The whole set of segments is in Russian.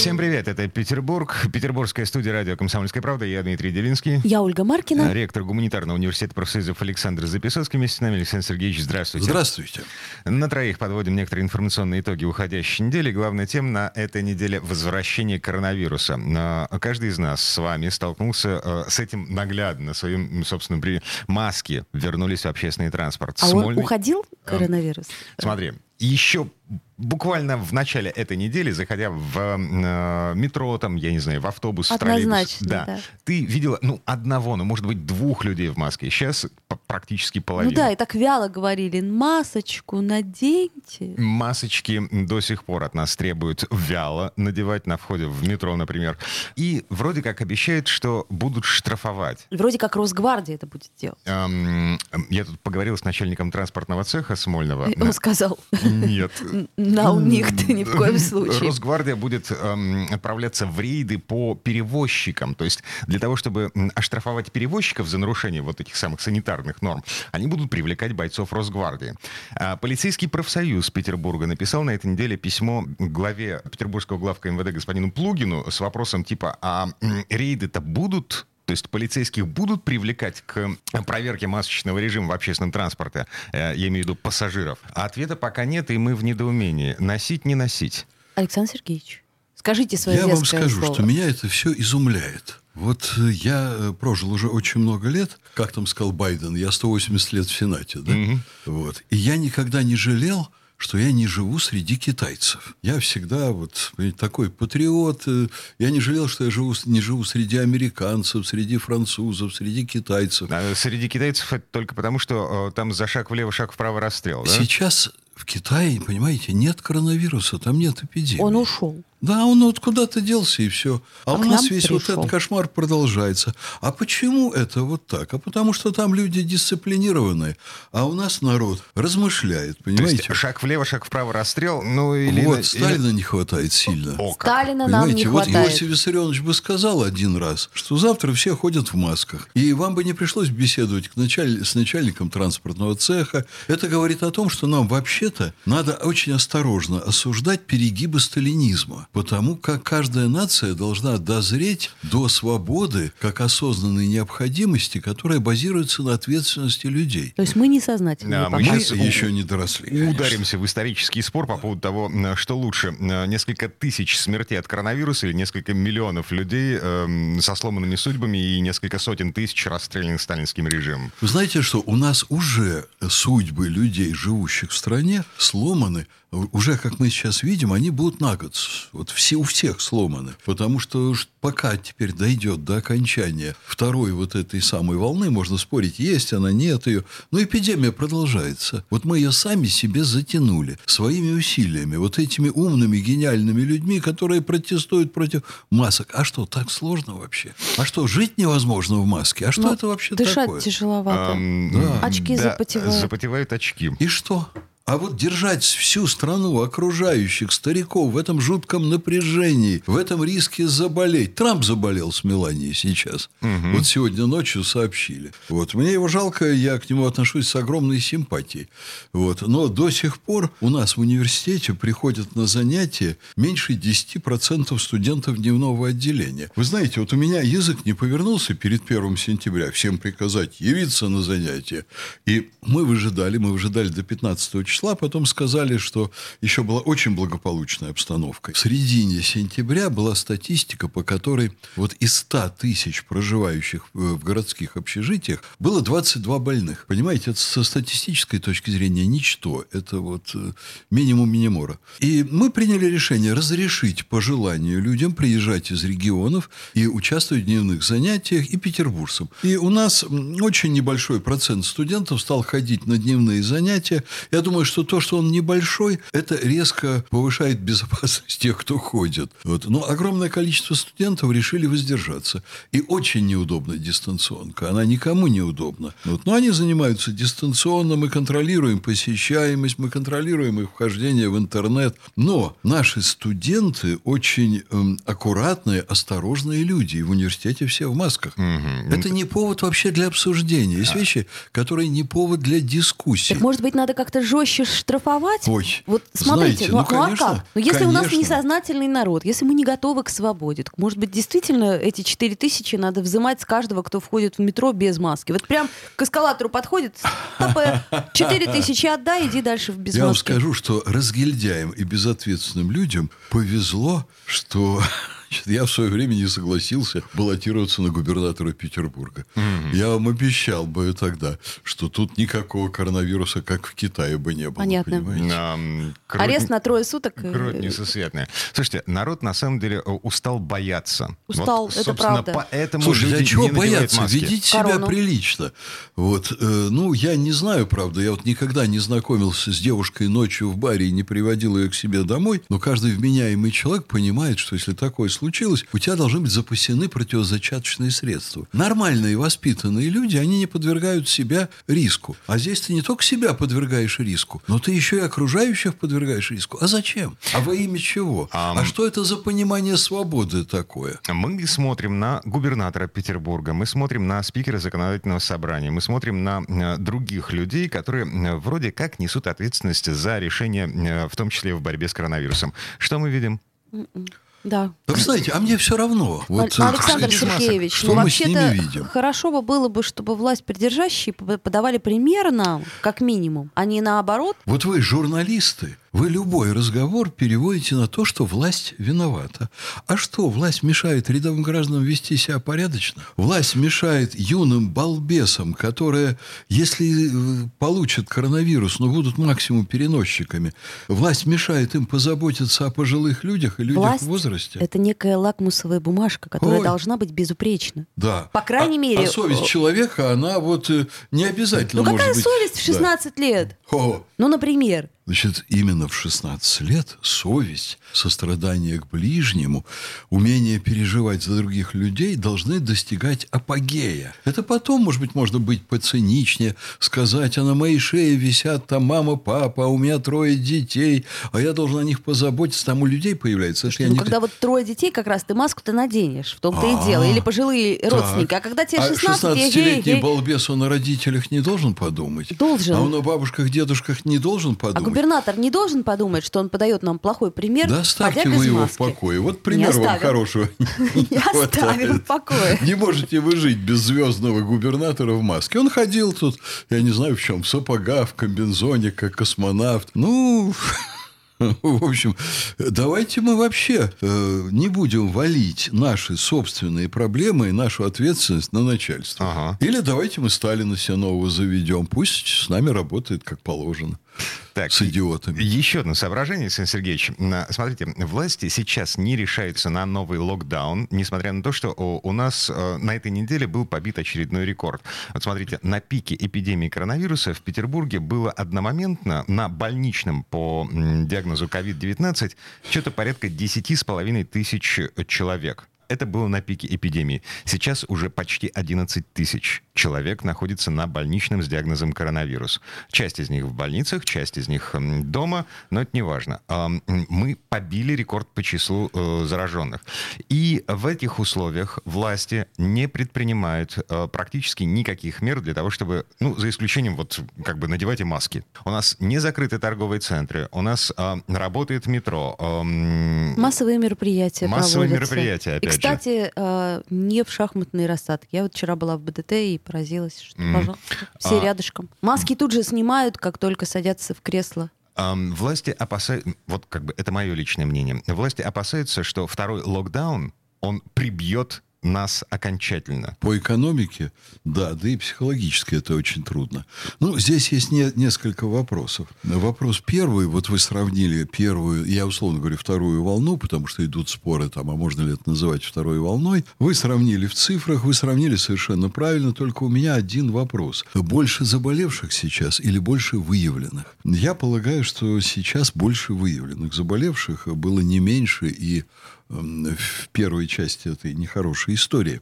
Всем привет, это Петербург, петербургская студия радио «Комсомольская правда». Я Дмитрий Делинский. Я Ольга Маркина. Ректор гуманитарного университета профсоюзов Александр Записовский. Вместе с нами Александр Сергеевич, здравствуйте. Здравствуйте. На троих подводим некоторые информационные итоги уходящей недели. Главная тема на этой неделе — возвращение коронавируса. Но Каждый из нас с вами столкнулся э, с этим наглядно, на своем, собственно, при маске вернулись в общественный транспорт. А он Смольный- уходил, коронавирус? Смотри, еще буквально в начале этой недели, заходя в э, метро, там, я не знаю, в автобус, в троллейбус, Однозначно, да, да. ты видела, ну, одного, ну, может быть, двух людей в маске. Сейчас практически половина. Ну да, и так вяло говорили, масочку наденьте. Масочки до сих пор от нас требуют вяло надевать на входе в метро, например. И вроде как обещают, что будут штрафовать. Вроде как Росгвардия это будет делать. Эм, я тут поговорил с начальником транспортного цеха Смольного. Он сказал, Нет. На у них-то ни в коем случае. Росгвардия будет эм, отправляться в рейды по перевозчикам. То есть для того, чтобы оштрафовать перевозчиков за нарушение вот этих самых санитарных норм, они будут привлекать бойцов Росгвардии. А полицейский профсоюз Петербурга написал на этой неделе письмо главе Петербургского главка МВД господину Плугину с вопросом типа, а рейды-то будут то есть полицейских будут привлекать к проверке масочного режима в общественном транспорте, э, я имею в виду пассажиров? А ответа пока нет, и мы в недоумении. Носить, не носить? Александр Сергеевич, скажите свое Я вам скажу, слово. что меня это все изумляет. Вот э, я э, прожил уже очень много лет, как там сказал Байден, я 180 лет в Сенате, да? Вот. И я никогда не жалел, что я не живу среди китайцев. Я всегда вот такой патриот. Я не жалел, что я живу, не живу среди американцев, среди французов, среди китайцев. А Среди китайцев это только потому, что э, там за шаг влево, шаг вправо расстрел, да? Сейчас в Китае, понимаете, нет коронавируса, там нет эпидемии. Он ушел. Да, он вот куда-то делся, и все. А, А у нас весь вот пришел. этот кошмар продолжается. А почему это вот так? А потому что там люди дисциплинированные, а у нас народ размышляет, То есть понимаете? шаг влево, шаг вправо расстрел, ну или... вот, или- Сталина не хватает сильно. О, как. Сталина нам не Понимаете, вот хватает. Иосиф Виссарионович бы сказал один раз, что завтра все ходят в масках. И вам бы не пришлось беседовать к началь- с начальником транспортного цеха. Это говорит о том, что нам вообще-то надо очень осторожно осуждать перегибы сталинизма. Потому как каждая нация должна дозреть до свободы как осознанной необходимости, которая базируется на ответственности людей. То есть мы несознательные. Да, мы щас еще не доросли. конечно. Ударимся в исторический спор по поводу того, что лучше, несколько тысяч смертей от коронавируса или несколько миллионов людей эм, со сломанными судьбами и несколько сотен тысяч расстрелянных сталинским режимом. Вы знаете, что у нас уже судьбы людей, живущих в стране, сломаны. Уже, как мы сейчас видим, они будут на год. Вот все, у всех сломаны. Потому что уж пока теперь дойдет до окончания второй вот этой самой волны, можно спорить, есть она, нет ее. Но эпидемия продолжается. Вот мы ее сами себе затянули своими усилиями. Вот этими умными, гениальными людьми, которые протестуют против масок. А что, так сложно вообще? А что, жить невозможно в маске? А что Ну, это вообще Дышать такое? тяжеловато. Эм, Да. Очки да, запотевают. Запотевают очки. И что? А вот держать всю страну окружающих стариков в этом жутком напряжении, в этом риске заболеть. Трамп заболел с Меланией сейчас. Вот сегодня ночью сообщили. Вот. Мне его жалко, я к нему отношусь с огромной симпатией. Вот. Но до сих пор у нас в университете приходят на занятия меньше 10% студентов дневного отделения. Вы знаете, вот у меня язык не повернулся перед 1 сентября всем приказать явиться на занятия. И мы выжидали, мы выжидали до 15 числа, потом сказали, что еще была очень благополучная обстановка. В середине сентября была статистика, по которой вот из 100 тысяч проживающих в в городских общежитиях было 22 больных. Понимаете, это со статистической точки зрения ничто. Это вот э, минимум минимора. И мы приняли решение разрешить по желанию людям приезжать из регионов и участвовать в дневных занятиях и петербуржцам. И у нас очень небольшой процент студентов стал ходить на дневные занятия. Я думаю, что то, что он небольшой, это резко повышает безопасность тех, кто ходит. Вот. Но огромное количество студентов решили воздержаться. И очень неудобна дистанционка. Она никому не удобна. Вот. Но они занимаются дистанционно, мы контролируем посещаемость, мы контролируем их вхождение в интернет. Но наши студенты очень эм, аккуратные, осторожные люди. И в университете все в масках. Мгм. Это не повод вообще для обсуждения. Есть вещи, которые не повод для дискуссии. Так, может быть, надо как-то жестче штрафовать? Ой, Вот смотрите, знаете, ну, ну, ну а конечно, как? Ну, если у нас конечно. несознательный народ, если мы не готовы к свободе, так, может быть, действительно эти 4 тысячи надо взимать с каждого, кто входит в метро без маски. Вот прям к эскалатору подходит, ТП, 4 тысячи отдай, иди дальше в без Я вам маски. скажу, что разгильдяям и безответственным людям повезло, что значит, я в свое время не согласился баллотироваться на губернатора Петербурга. Я вам обещал бы тогда, что тут никакого коронавируса, как в Китае, бы не было. Понятно. Ам, крут- Арест на трое суток. э, Грудь несусветная. Слушайте, народ на самом деле э, устал бояться. Устал, это собственно, правда. Поэтому Слушай, а чего бояться? маски. Ведите себя Корону. прилично. Вот, э, ну, я не знаю, правда, я вот никогда не знакомился с девушкой ночью в баре и не приводил ее к себе домой, но каждый вменяемый человек понимает, что если такое случилось, у тебя должны быть запасены противозачаточные средства. Нормальные воспитанные люди, они не подвергают себя риску. А здесь ты не только себя подвергаешь риску, но ты еще и окружающих подвергаешь риску. А зачем? А во имя чего? Ам. А что это за понимание свободы такое? Мы смотрим на губернатора Петербурга, мы смотрим на спикера законодательного собрания, мы смотрим на э, других людей, которые э, вроде как несут ответственность за решение, э, в том числе в борьбе с коронавирусом. Что мы видим? Да. Да вы знаете, а мне все равно. Вот, э, Александр. Сергеевич, Что ну мы с ними вообще-то видим? хорошо бы было бы, чтобы власть придержащие подавали пример нам, как минимум, а не наоборот. Вот вы журналисты, вы любой разговор переводите на то, что власть виновата. А что, власть мешает рядовым гражданам вести себя порядочно? Власть мешает юным балбесам, которые, если э, получат коронавирус, но будут максимум переносчиками, власть мешает им позаботиться о пожилых людях и людях Власть в возрасте. — это некая лакмусовая бумажка, которая Ой. должна быть безупречна. Да. По крайней А- мере, А совесть человека, она вот э, не обязательно Ну какая быть- совесть в Да. 16 лет? О, Ну, например. Значит, именно в 16 лет совесть, сострадание к ближнему, умение переживать за других людей должны достигать апогея. Это потом, может быть, можно быть поциничнее, сказать, а на моей шее висят там мама, папа, а у меня трое детей, а я должен о них позаботиться, там у людей появляется. Это Ну, не- когда вот трое детей, как раз ты маску-то наденешь, в том-то и А, дело. Или пожилые так. родственники. А когда тебе А 16, ей- 16-летний ей- балбес, он о родителях не должен подумать? Должен. А он о бабушках, дедушках не должен А подумать? Губернатор не должен подумать, что он подает нам плохой пример, Да оставьте вы его маски? в покое. Вот пример вам хорошего не Не оставим в покое. Не можете вы жить без звездного губернатора в маске. Он ходил тут, я не знаю в чем, в сапогах, в комбинзоне, как космонавт. Ну, в общем, давайте мы вообще э, не будем валить наши собственные проблемы и нашу ответственность на начальство. Ага. Или давайте мы Сталина себе нового заведем. Пусть с нами работает как положено. Так, С идиотами. Еще одно соображение, Александр Сергеевич. Смотрите, власти сейчас не решаются на новый локдаун, несмотря на то, что у, нас э, на этой неделе был побит очередной рекорд. Вот смотрите, на пике эпидемии коронавируса в Петербурге было одномоментно на больничном по диагнозу COVID-19 что-то порядка 10,5 тысяч человек. Это было на пике эпидемии. Сейчас уже почти 11 тысяч человек находится на больничном с диагнозом коронавирус. Часть из них в больницах, часть из них дома, но это не важно. Мы побили рекорд по числу э, зараженных. И в этих условиях власти не предпринимают э, практически никаких мер для того, чтобы, ну, за исключением вот как бы надевайте маски. У нас не закрыты торговые центры, у нас работает метро. Массовые мероприятия Массовые проводятся. мероприятия, опять. Кстати, э, не в шахматной рассадке. Я вот вчера была в БДТ и поразилась, что, Мгм. пожалуйста, все А- рядышком. Маски тут же снимают, как только садятся в кресло. Власти опасаются, вот как бы это мое личное мнение, власти опасаются, что второй локдаун, он прибьет нас окончательно? По экономике, да, да и психологически это очень трудно. Ну, здесь есть не, несколько вопросов. Вопрос первый, вот вы сравнили первую, я условно говорю, вторую волну, потому что идут споры там, а можно ли это называть второй волной. Вы сравнили в цифрах, вы сравнили совершенно правильно, только у меня один вопрос. Больше заболевших сейчас или больше выявленных? Я полагаю, что сейчас больше выявленных. Заболевших было не меньше и в первой части этой нехорошей истории.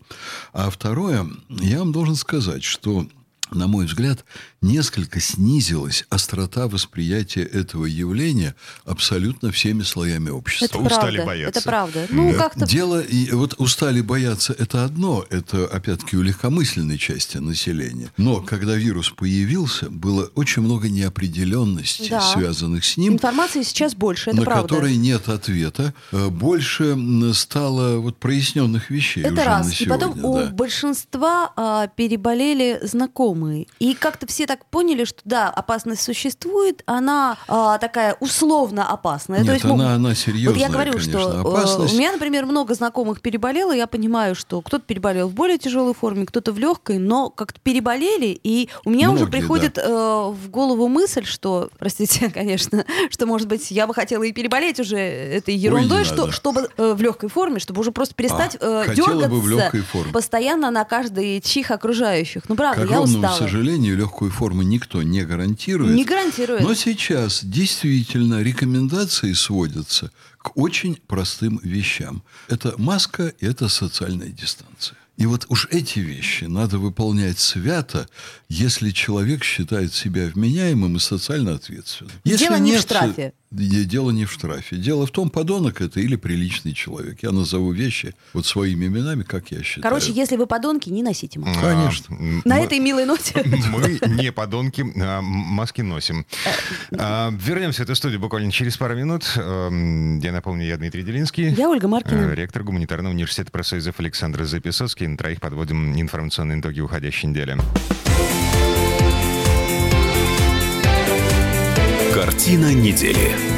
А второе, я вам должен сказать, что на мой взгляд, несколько снизилась острота восприятия этого явления абсолютно всеми слоями общества. Это устали правда, бояться. Это правда. Ну, как-то... Дело, и вот устали бояться, это одно, это, опять-таки, у легкомысленной части населения. Но когда вирус появился, было очень много неопределенностей, Да. связанных с ним. Информации сейчас больше, это на правда. которые нет ответа, Э, больше стало вот проясненных вещей Это уже раз. на И сегодня. потом у да. большинства а, переболели знакомые. И как-то все так поняли, что да, опасность существует, она а, такая условно опасная. Нет, ну, она- она серьезная, Вот я говорю, конечно, что э, опасность. у меня, например, много знакомых переболело, я понимаю, что кто-то переболел в более тяжелой форме, кто-то в легкой, но как-то переболели, и у меня уже Многие, приходит э, в голову мысль, что, простите, конечно, что, может быть, я бы хотела и переболеть уже этой ерундой, не что, надо. чтобы э, в легкой форме, чтобы уже просто перестать А, э, хотела бы в дергаться легкой форме. постоянно на каждый чих окружающих. Ну, К правда, я огромному устала. сожалению, легкую форму никто не гарантирует. Не гарантирует. Но сейчас действительно рекомендации сводятся к очень простым вещам. Это маска и это социальная дистанция. И вот уж эти вещи надо выполнять свято, если человек считает себя вменяемым и социально ответственным. Если Дело не в нет, штрафе. Де- Дело не в штрафе. Дело в том, подонок это или приличный человек. Я назову вещи вот своими именами, как я считаю. Короче, если вы подонки, не носите маску. Конечно. А, На мы- этой милой ноте. Мы не подонки, а, маски носим. А, Вернемся в эту студию буквально через пару минут. Эм, Я напомню, я Дмитрий Делинский. Я Ольга Маркина. Ректор гуманитарного университета профсоюзов Александр Записоцкий. На троих подводим информационные итоги уходящей недели. Картина недели.